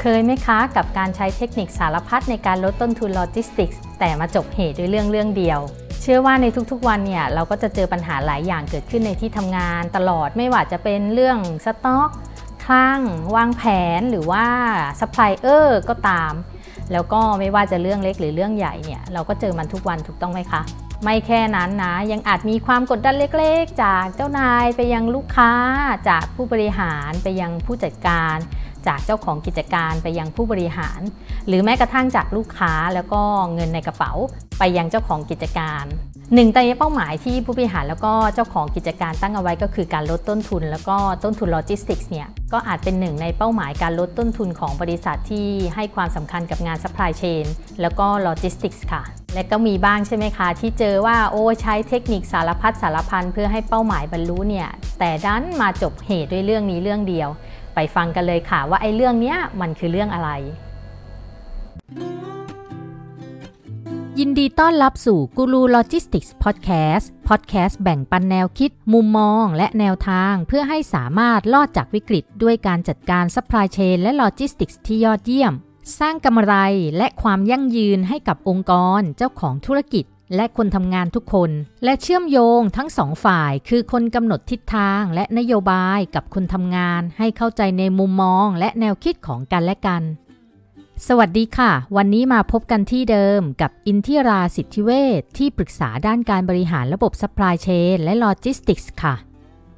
เคยไหมคะกับการใช้เทคนิคสารพัดในการลดต้นทุนโลจิสติกส์แต่มาจบเหตุด้วยเรื่องเรื่องเดียว เชื่อว่าในทุกๆวันเนี่ยเราก็จะเจอปัญหาหลายอย่างเกิดขึ้นในที่ทำงานตลอดไม่ว่าจะเป็นเรื่องสต็อกคลังวางแผนหรือว่าซัพพลายเออร์ก็ตาม แล้วก็ไม่ว่าจะเรื่องเล็กหรือเรื่องใหญ่เนี่ยเราก็เจอมันทุกวันถูกต้องไหมคะ ไม่แค่นั้นนะ ยังอาจมีความกดดันเล็กๆ จากเจ้านายไปยังลูกค้า จากผู้บริหารไปยังผู้จัดการ จากเจ้าของกิจการไปยังผู้บริหาร หรือแม้กระทั่งจากลูกค้าแล้วก็เงินในกระเป๋าไปยังเจ้าของกิจการหนึ่งในเป้าหมายที่ผู้บริหารแล้วก็เจ้าของกิจการตั้งเอาไว้ก็คือการลดต้นทุน แล้วก็ต้นทุนโลจิสติกส์เนี่ยก็อาจเป็นหนึ่งในเป้าหมายการลดต้นทุนของบริษัทที่ให้ความสำคัญกับงานซัพพลายเชนแล้วก็โลจิสติกส์ค่ะ และก็มีบ้างใช่ไหมคะ ที่เจอว่าโอ้ใช้เทคนิคสารพัดสารพันเพื่อให้เป้าหมายบรรลุเนี่ยแต่ดันมาจบเห่ด้วยเรื่องนี้เรื่องเดียว ไปฟังกันเลยค่ะว่าไอ้เรื่องนี้มันคือเรื่องอะไร ยินดีต้อนรับสู่กูรูโลจิสติกส์พอดแคสต์พอดแคสต์แบ่งปันแนวคิด มุมมอง และแนวทางเพื่อให้สามารถรอดจากวิกฤต ด้วยการจัดการซัพพลายเชนและโลจิสติกส์ที่ยอดเยี่ยม สร้างกำไรและความยั่งยืนให้กับองค์กรเจ้าของธุรกิจ และคนทำงานทุกคน และเชื่อมโยงทั้งสองฝ่ายคือคนกำหนดทิศทางและนโยบายกับคนทำงาน ให้เข้าใจในมุมมองและแนวคิดของกันและกัน สวัสดีค่ะ วันนี้มาพบกันที่เดิมกับอินทิราสิทธิเวชที่ปรึกษาด้านการบริหารระบบซัพพลายเชนและโลจิสติกส์ค่ะ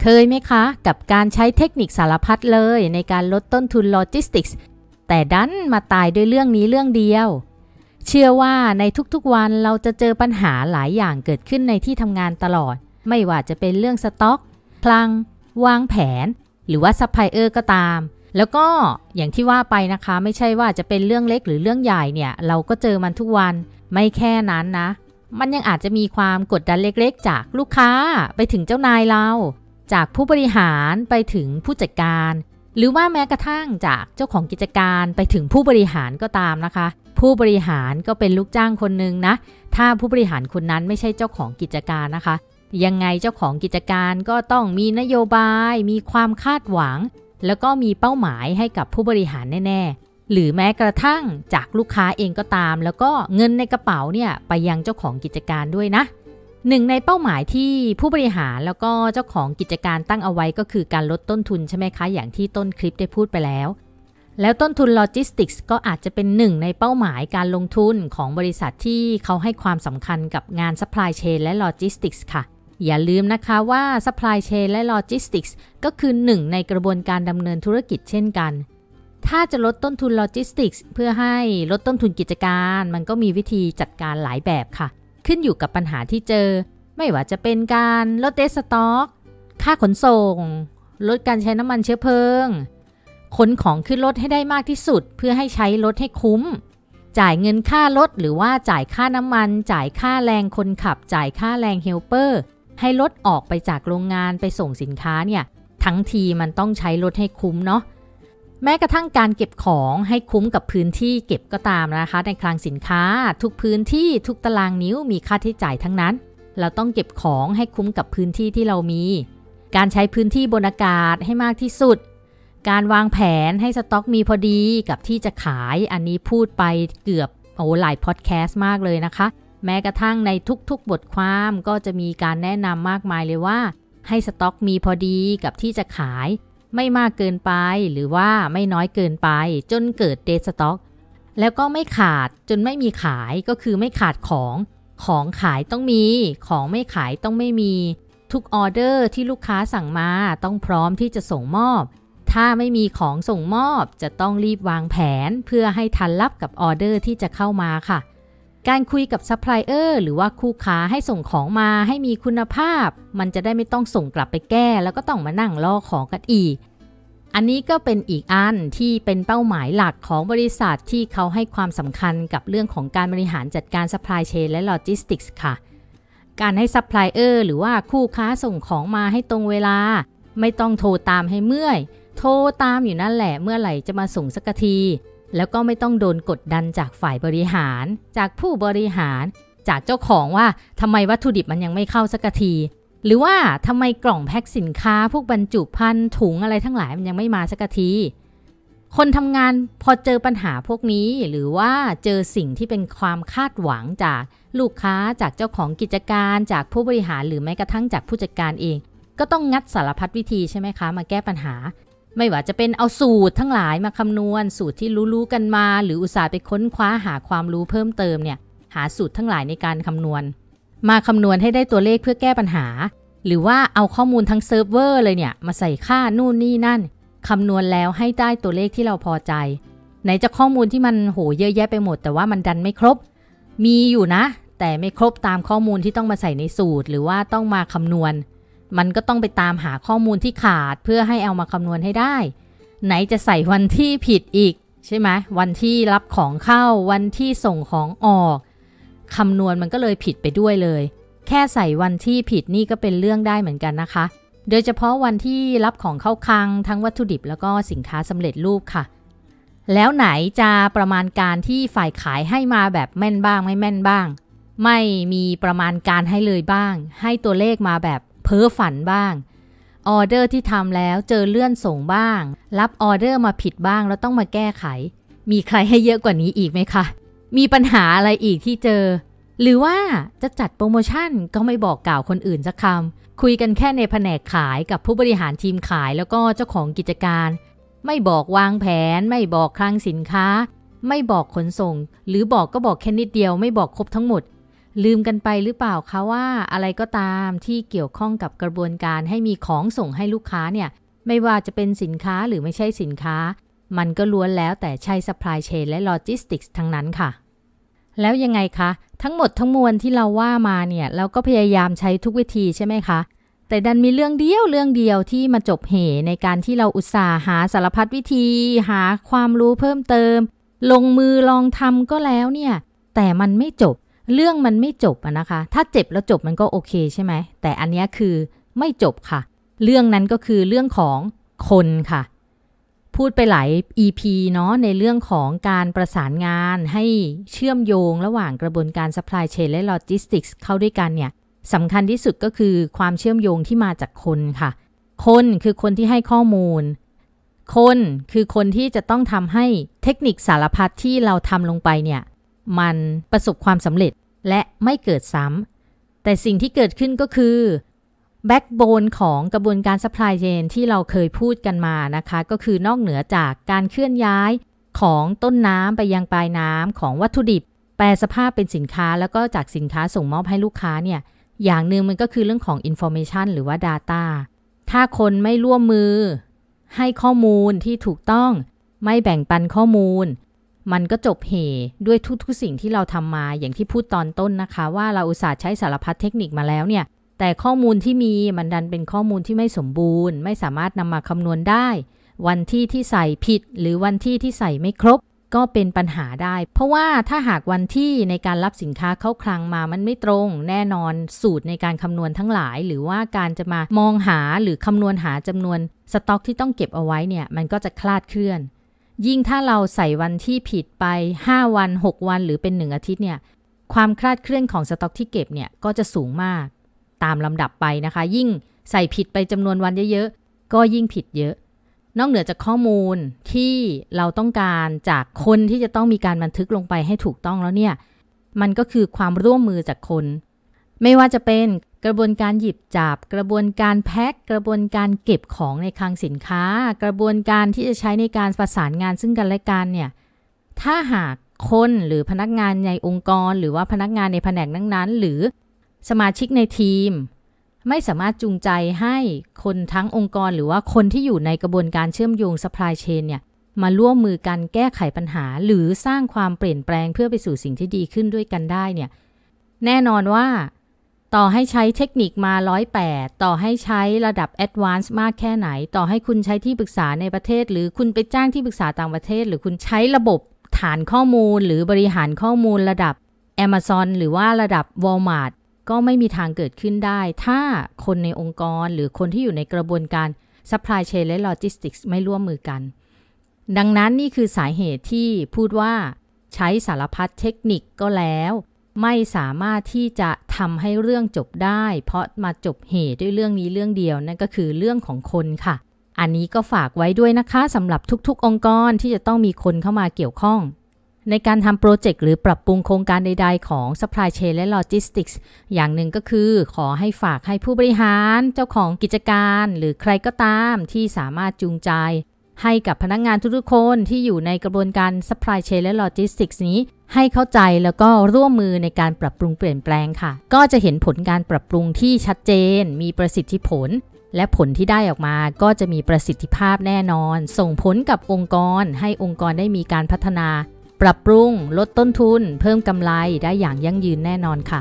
เคยไหมคะ กับการใช้เทคนิคสารพัดเลยในการลดต้นทุนโลจิสติกส์แต่ดันมาตายด้วยเรื่องนี้เรื่องเดียว เชื่อว่าในทุกๆวันเราจะเจอปัญหาหลายอย่างเกิดขึ้นในที่ทำงานตลอด ไม่ว่าจะเป็นเรื่องสต็อก คลัง วางแผน หรือว่าซัพพลายเออร์ก็ตาม แล้วก็อย่างที่ว่าไปนะคะ ไม่ใช่ว่าจะเป็นเรื่องเล็กหรือเรื่องใหญ่เนี่ย เราก็เจอมันทุกวันไม่แค่นั้นนะ มันยังอาจจะมีความกดดันเล็กๆ จากลูกค้าไปถึงเจ้านายเรา จากผู้บริหารไปถึงผู้จัดการ หรือว่าแม้กระทั่งจากเจ้าของกิจการไปถึงผู้บริหารก็ตามนะคะ ผู้บริหารก็เป็นลูกจ้างคนหนึ่งนะ ถ้าผู้บริหารคนนั้นไม่ใช่เจ้าของกิจการนะคะ ยังไงเจ้าของกิจการก็ต้องมีนโยบาย มีความคาดหวัง แล้วก็มีเป้าหมายให้กับผู้บริหารแน่ๆ หรือแม้กระทั่งจากลูกค้าเองก็ตาม แล้วก็เงินในกระเป๋าเนี่ยไปยังเจ้าของกิจการด้วยนะหนึ่งในเป้าหมายที่ผู้บริหารแล้วก็เจ้าของกิจการตั้งเอาไว้ก็คือการลดต้นทุนใช่ไหมคะ อย่างที่ต้นคลิปได้พูดไปแล้ว แล้วต้นทุนโลจิสติกส์ก็อาจจะเป็นหนึ่งในเป้าหมายการลงทุนของบริษัทที่เขาให้ความสำคัญกับงานซัพพลายเชนและโลจิสติกส์ค่ะ อย่าลืมนะคะว่า supply chain และ logistics ก็คือหนึ่งในกระบวนการดำเนินธุรกิจเช่นกัน ถ้าจะลดต้นทุนโลจิสติกส์เพื่อให้ลดต้นทุนกิจการ มันก็มีวิธีจัดการหลายแบบค่ะ ขึ้นอยู่กับปัญหาที่เจอ ไม่ว่าจะเป็นการลด dead stockค่าขนส่ง ลดการใช้น้ำมันเชื้อเพลิง ขนของขึ้นรถให้ได้มากที่สุด เพื่อให้ใช้รถให้คุ้ม จ่ายเงินค่ารถหรือว่าจ่ายค่าน้ำมัน จ่ายค่าแรงคนขับ จ่ายค่าแรงเฮลเปอร์ ให้รถออกไปจากโรงงานไปส่งสินค้าเนี่ย ทั้งทีมันต้องใช้รถให้คุ้มเนาะแม้กระทั่งการเก็บของให้คุ้มกับพื้นที่เก็บก็ตามนะคะ ในคลังสินค้า ทุกพื้นที่ทุกตารางนิ้วมีค่าใช้จ่ายทั้งนั้น เราต้องเก็บของให้คุ้มกับพื้นที่ที่เรามี การใช้พื้นที่บนอากาศให้มากที่สุด การวางแผนให้สต็อกมีพอดีกับที่จะขายอันนี้พูดไปเกือบโอ้หลายพอดแคสต์มากเลยนะคะ แม้กระทั่งในทุกๆบทความก็จะมีการแนะนำมากมายเลยว่า ให้สต็อกมีพอดีกับที่จะขาย ไม่มากเกินไปหรือว่าไม่น้อยเกินไป จนเกิดเดสต็อกแล้วก็ไม่ขาดจนไม่มีขายก็คือไม่ขาดของ ของขายต้องมี ของไม่ขายต้องไม่มี ทุกออเดอร์ที่ลูกค้าสั่งมาต้องพร้อมที่จะส่งมอบ ถ้าไม่มีของส่งมอบจะต้องรีบวางแผนเพื่อให้ทันรับกับออเดอร์ที่จะเข้ามาค่ะ การคุยกับซัพพลายเออร์หรือว่าคู่ค้าให้ส่งของมาให้มีคุณภาพ มันจะได้ไม่ต้องส่งกลับไปแก้ แล้วก็ต้องมานั่งรอของกันอีก อันนี้ก็เป็นอีกอันที่เป็นเป้าหมายหลักของบริษัทที่เขาให้ความสำคัญกับเรื่องของการบริหารจัดการซัพพลายเชนและโลจิสติกส์ค่ะ การให้ซัพพลายเออร์หรือว่าคู่ค้าส่งของมาให้ตรงเวลา ไม่ต้องโทรตามให้เมื่อย โทรตามอยู่นั่นแหละเมื่อไหร่จะมาส่งสักที แล้วก็ไม่ต้องโดนกดดันจากฝ่ายบริหาร จากผู้บริหาร จากเจ้าของว่าทำไมวัตถุดิบมันยังไม่เข้าสักที หรือว่าทำไมกล่องแพ็คสินค้า พวกบรรจุภัณฑ์ถุงอะไรทั้งหลายมันยังไม่มาสักทีคนทำงานพอเจอปัญหาพวกนี้หรือว่าเจอสิ่งที่เป็นความคาดหวังจากลูกค้าจากเจ้าของกิจการจากผู้บริหารหรือแม้กระทั่งจากผู้จัดการเอง ก็ต้องงัดสารพัดวิธีใช่ไหมคะ มาแก้ปัญหา ไม่ว่าจะเป็นเอาสูตรทั้งหลายมาคำนวณ สูตรที่รู้ๆกันมา หรืออุตส่าห์ไปค้นคว้าหาความรู้เพิ่มเติมเนี่ย หาสูตรทั้งหลายในการคำนวณ มาคำนวณให้ได้ตัวเลขเพื่อแก้ปัญหา หรือว่าเอาข้อมูลทั้งเซิร์ฟเวอร์เลยเนี่ยมาใส่ค่านู่นนี่นั่นคำนวณแล้วให้ได้ตัวเลขที่เราพอใจ ไหนจะข้อมูลที่มันโหเยอะแยะไปหมด แต่ว่ามันดันไม่ครบ มีอยู่นะ แต่ไม่ครบตามข้อมูลที่ต้องมาใส่ในสูตร หรือว่าต้องมาคำนวณ มันก็ต้องไปตามหาข้อมูลที่ขาดเพื่อให้เอามาคำนวณให้ได้ ไหนจะใส่วันที่ผิดอีกใช่ไหมวันที่รับของเข้าวันที่ส่งของออกคำนวณมันก็เลยผิดไปด้วยเลย แค่ใส่วันที่ผิดนี่ก็เป็นเรื่องได้เหมือนกันนะคะ โดยเฉพาะวันที่รับของเข้าคลังทั้งวัตถุดิบแล้วก็สินค้าสำเร็จรูปค่ะ แล้วไหนจะประมาณการที่ฝ่ายขายให้มาแบบแม่นบ้างไม่แม่นบ้าง ไม่มีประมาณการให้เลยบ้าง ให้ตัวเลขมาแบบ เพ้อฝันบ้างออเดอร์ที่ทำแล้วเจอเลื่อนส่งบ้าง รับออเดอร์มาผิดบ้างแล้วต้องมาแก้ไข มีใครให้เยอะกว่านี้อีกไหมคะ มีปัญหาอะไรอีกที่เจอ หรือว่าจะจัดโปรโมชั่นก็ไม่บอกกล่าวคนอื่นสักคำคุยกันแค่ในแผนกขายกับผู้บริหารทีมขายแล้วก็เจ้าของกิจการ ไม่บอกวางแผน ไม่บอกคลังสินค้า ไม่บอกขนส่ง หรือบอกก็บอกแค่นิดเดียว ไม่บอกครบทั้งหมด ลืมกันไปหรือเปล่าคะว่าอะไรก็ตามที่เกี่ยวข้องกับกระบวนการให้มีของส่งให้ลูกค้าเนี่ยไม่ว่าจะเป็นสินค้าหรือไม่ใช่สินค้า มันก็ล้วนแล้วแต่ใช่ supply chain และ logistics ทั้งนั้นค่ะ แล้วยังไงคะ ทั้งหมดทั้งมวลที่เราว่ามาเนี่ย เราก็พยายามใช้ทุกวิธีใช่ไหมคะ แต่ดันมีเรื่องเดียวเรื่องเดียวที่มาจบเหในการที่เราอุตส่าห์หาสารพัดวิธี หาความรู้เพิ่มเติม ลงมือลองทำก็แล้วเนี่ย แต่มันไม่จบ เรื่องมันไม่จบอะนะคะ ถ้าเจ็บแล้วจบมันก็โอเคใช่ไหม แต่อันนี้คือไม่จบค่ะ เรื่องนั้นก็คือเรื่องของคนค่ะ พูดไปหลาย EP เนาะในเรื่องของการประสานงานให้เชื่อมโยงระหว่างกระบวนการ supply chain และ logistics เข้าด้วยกันเนี่ยสำคัญที่สุดก็คือความเชื่อมโยงที่มาจากคนค่ะ คนคือคนที่ให้ข้อมูล คนคือคนที่จะต้องทำให้เทคนิคสารพัดที่เราทำลงไปเนี่ย มันประสบความสำเร็จและไม่เกิดซ้ำ แต่สิ่งที่เกิดขึ้นก็คือแบ็กโบนของกระบวนการ supply chain ที่เราเคยพูดกันมานะคะ ก็คือนอกเหนือจากการเคลื่อนย้ายของต้นน้ำไปยังปลายน้ำของวัตถุดิบ แปลสภาพเป็นสินค้าแล้วก็จากสินค้าส่งมอบให้ลูกค้าเนี่ย อย่างหนึ่งมันก็คือเรื่องของ information หรือว่า data ถ้าคนไม่ร่วมมือ ให้ข้อมูลที่ถูกต้อง ไม่แบ่งปันข้อมูล มันก็จบเหด้วยทุกๆสิ่งที่เราทำมาอย่างที่พูดตอนต้นนะคะ ว่าเราอุตส่าห์ใช้สารพัดเทคนิคมาแล้วเนี่ย แต่ข้อมูลที่มีมันดันเป็นข้อมูลที่ไม่สมบูรณ์ ไม่สามารถนำมาคำนวณได้ วันที่ที่ใส่ผิด หรือวันที่ที่ใส่ไม่ครบ ก็เป็นปัญหาได้ เพราะว่าถ้าหากวันที่ในการรับสินค้าเข้าคลังมามันไม่ตรง แน่นอนสูตรในการคำนวณทั้งหลาย หรือว่าการจะมามองหาหรือคำนวณหาจำนวนสต็อกที่ต้องเก็บเอาไว้เนี่ยมันก็จะคลาดเคลื่อน ยิ่งถ้าเราใส่วันที่ผิดไป 5 วัน 6 วันหรือเป็น 1 อาทิตย์เนี่ยความคลาดเคลื่อนของสต็อกที่เก็บเนี่ยก็จะสูงมากตามลำดับไปนะคะ ยิ่งใส่ผิดไปจำนวนวันเยอะๆ ก็ยิ่งผิดเยอะ นอกเหนือจากข้อมูลที่เราต้องการจากคนที่จะต้องมีการบันทึกลงไปให้ถูกต้องแล้วเนี่ย มันก็คือความร่วมมือจากคน ไม่ว่าจะเป็น กระบวนการหยิบจับ กระบวนการแพ็ค กระบวนการเก็บของในคลังสินค้า กระบวนการที่จะใช้ในการประสานงานซึ่งกันและกันเนี่ย ถ้าหากคนหรือพนักงานในองค์กร หรือว่าพนักงานในแผนกนั้นๆ หรือสมาชิกในทีม ไม่สามารถจูงใจให้คนทั้งองค์กรหรือว่าคนที่อยู่ในกระบวนการเชื่อมโยง supply chain เนี่ยมาร่วมมือกันแก้ไขปัญหา หรือสร้างความเปลี่ยนแปลงเพื่อไปสู่สิ่งที่ดีขึ้นด้วยกันได้เนี่ยแน่นอนว่า ต่อให้ใช้เทคนิคมา 108 ต่อให้ใช้ระดับ Advanced มากแค่ไหน ต่อให้คุณใช้ที่ปรึกษาในประเทศ หรือคุณไปจ้างที่ปรึกษาต่างประเทศ หรือคุณใช้ระบบฐานข้อมูล หรือบริหารข้อมูลระดับ Amazon หรือว่าระดับ Walmart ก็ไม่มีทางเกิดขึ้นได้ ถ้าคนในองค์กรหรือคนที่อยู่ในกระบวนการ supply chain และ logistics ไม่ร่วมมือกัน ดังนั้นนี่คือสาเหตุที่พูดว่าใช้สารพัดเทคนิคก็แล้ว ไม่สามารถที่จะทำให้เรื่องจบได้ เพราะมาจบเหตุด้วยเรื่องนี้เรื่องเดียวนั่นก็คือเรื่องของคนค่ะ อันนี้ก็ฝากไว้ด้วยนะคะสำหรับทุกๆ องค์กรที่จะต้องมีคนเข้ามาเกี่ยวข้อง ในการทำโปรเจกต์หรือปรับปรุงโครงการใดๆ ของ supply chain และ logistics อย่างหนึ่งก็คือ ขอให้ฝากให้ผู้บริหาร เจ้าของกิจการ หรือใครก็ตามที่สามารถจูงใจ ให้กับพนักงงานทุกๆคนที่อยู่ในกระบวนการ supply chain และ logistics นี้ ให้เข้าใจแล้วก็ร่วมมือในการปรับปรุงเปลี่ยนแปลงค่ะ ก็จะเห็นผลการปรับปรุงที่ชัดเจน มีประสิทธิผล และผลที่ได้ออกมาก็จะมีประสิทธิภาพแน่นอน ส่งผลกับองค์กร ให้องค์กรได้มีการพัฒนา ปรับปรุง ลดต้นทุน เพิ่มกำไรได้อย่างยั่งยืนแน่นอนค่ะ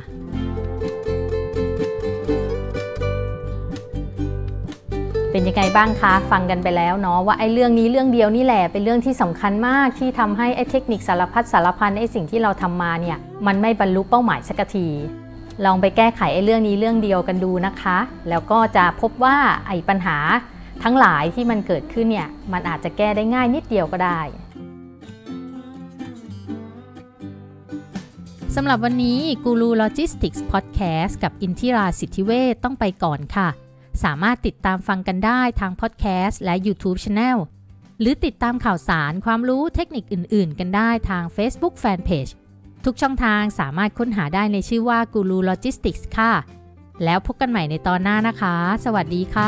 เป็นยังไงบ้างคะฟังกันไปแล้วเนาะว่าไอ้เรื่องนี้เรื่องเดียวนี่แหละเป็นเรื่องที่สำคัญมากที่ทำให้ไอ้เทคนิคสารพัดสารพันไอ้สิ่งที่เราทำมาเนี่ยมันไม่บรรลุเป้าหมายสักทีลองไปแก้ไขไอ้เรื่องนี้เรื่องเดียวกันดูนะคะ แล้วก็จะพบว่าไอ้ปัญหาทั้งหลายที่มันเกิดขึ้นเนี่ยมันอาจจะแก้ได้ง่ายนิดเดียวก็ได้สำหรับวันนี้กูรูโลจิสติกส์พอดแคสต์กับอินทิราสิทธิเวชต้องไปก่อนค่ะ สามารถติดตามฟังกันได้ทางพอดแคสต์และ YouTube Channel หรือติดตามข่าวสารความรู้เทคนิคอื่น ๆ กันได้ทาง Facebook Fanpage ทุกช่องทางสามารถค้นหาได้ในชื่อว่ากูรูโลจิสติกส์ค่ะ แล้วพบกันใหม่ในตอนหน้านะคะ สวัสดีค่ะ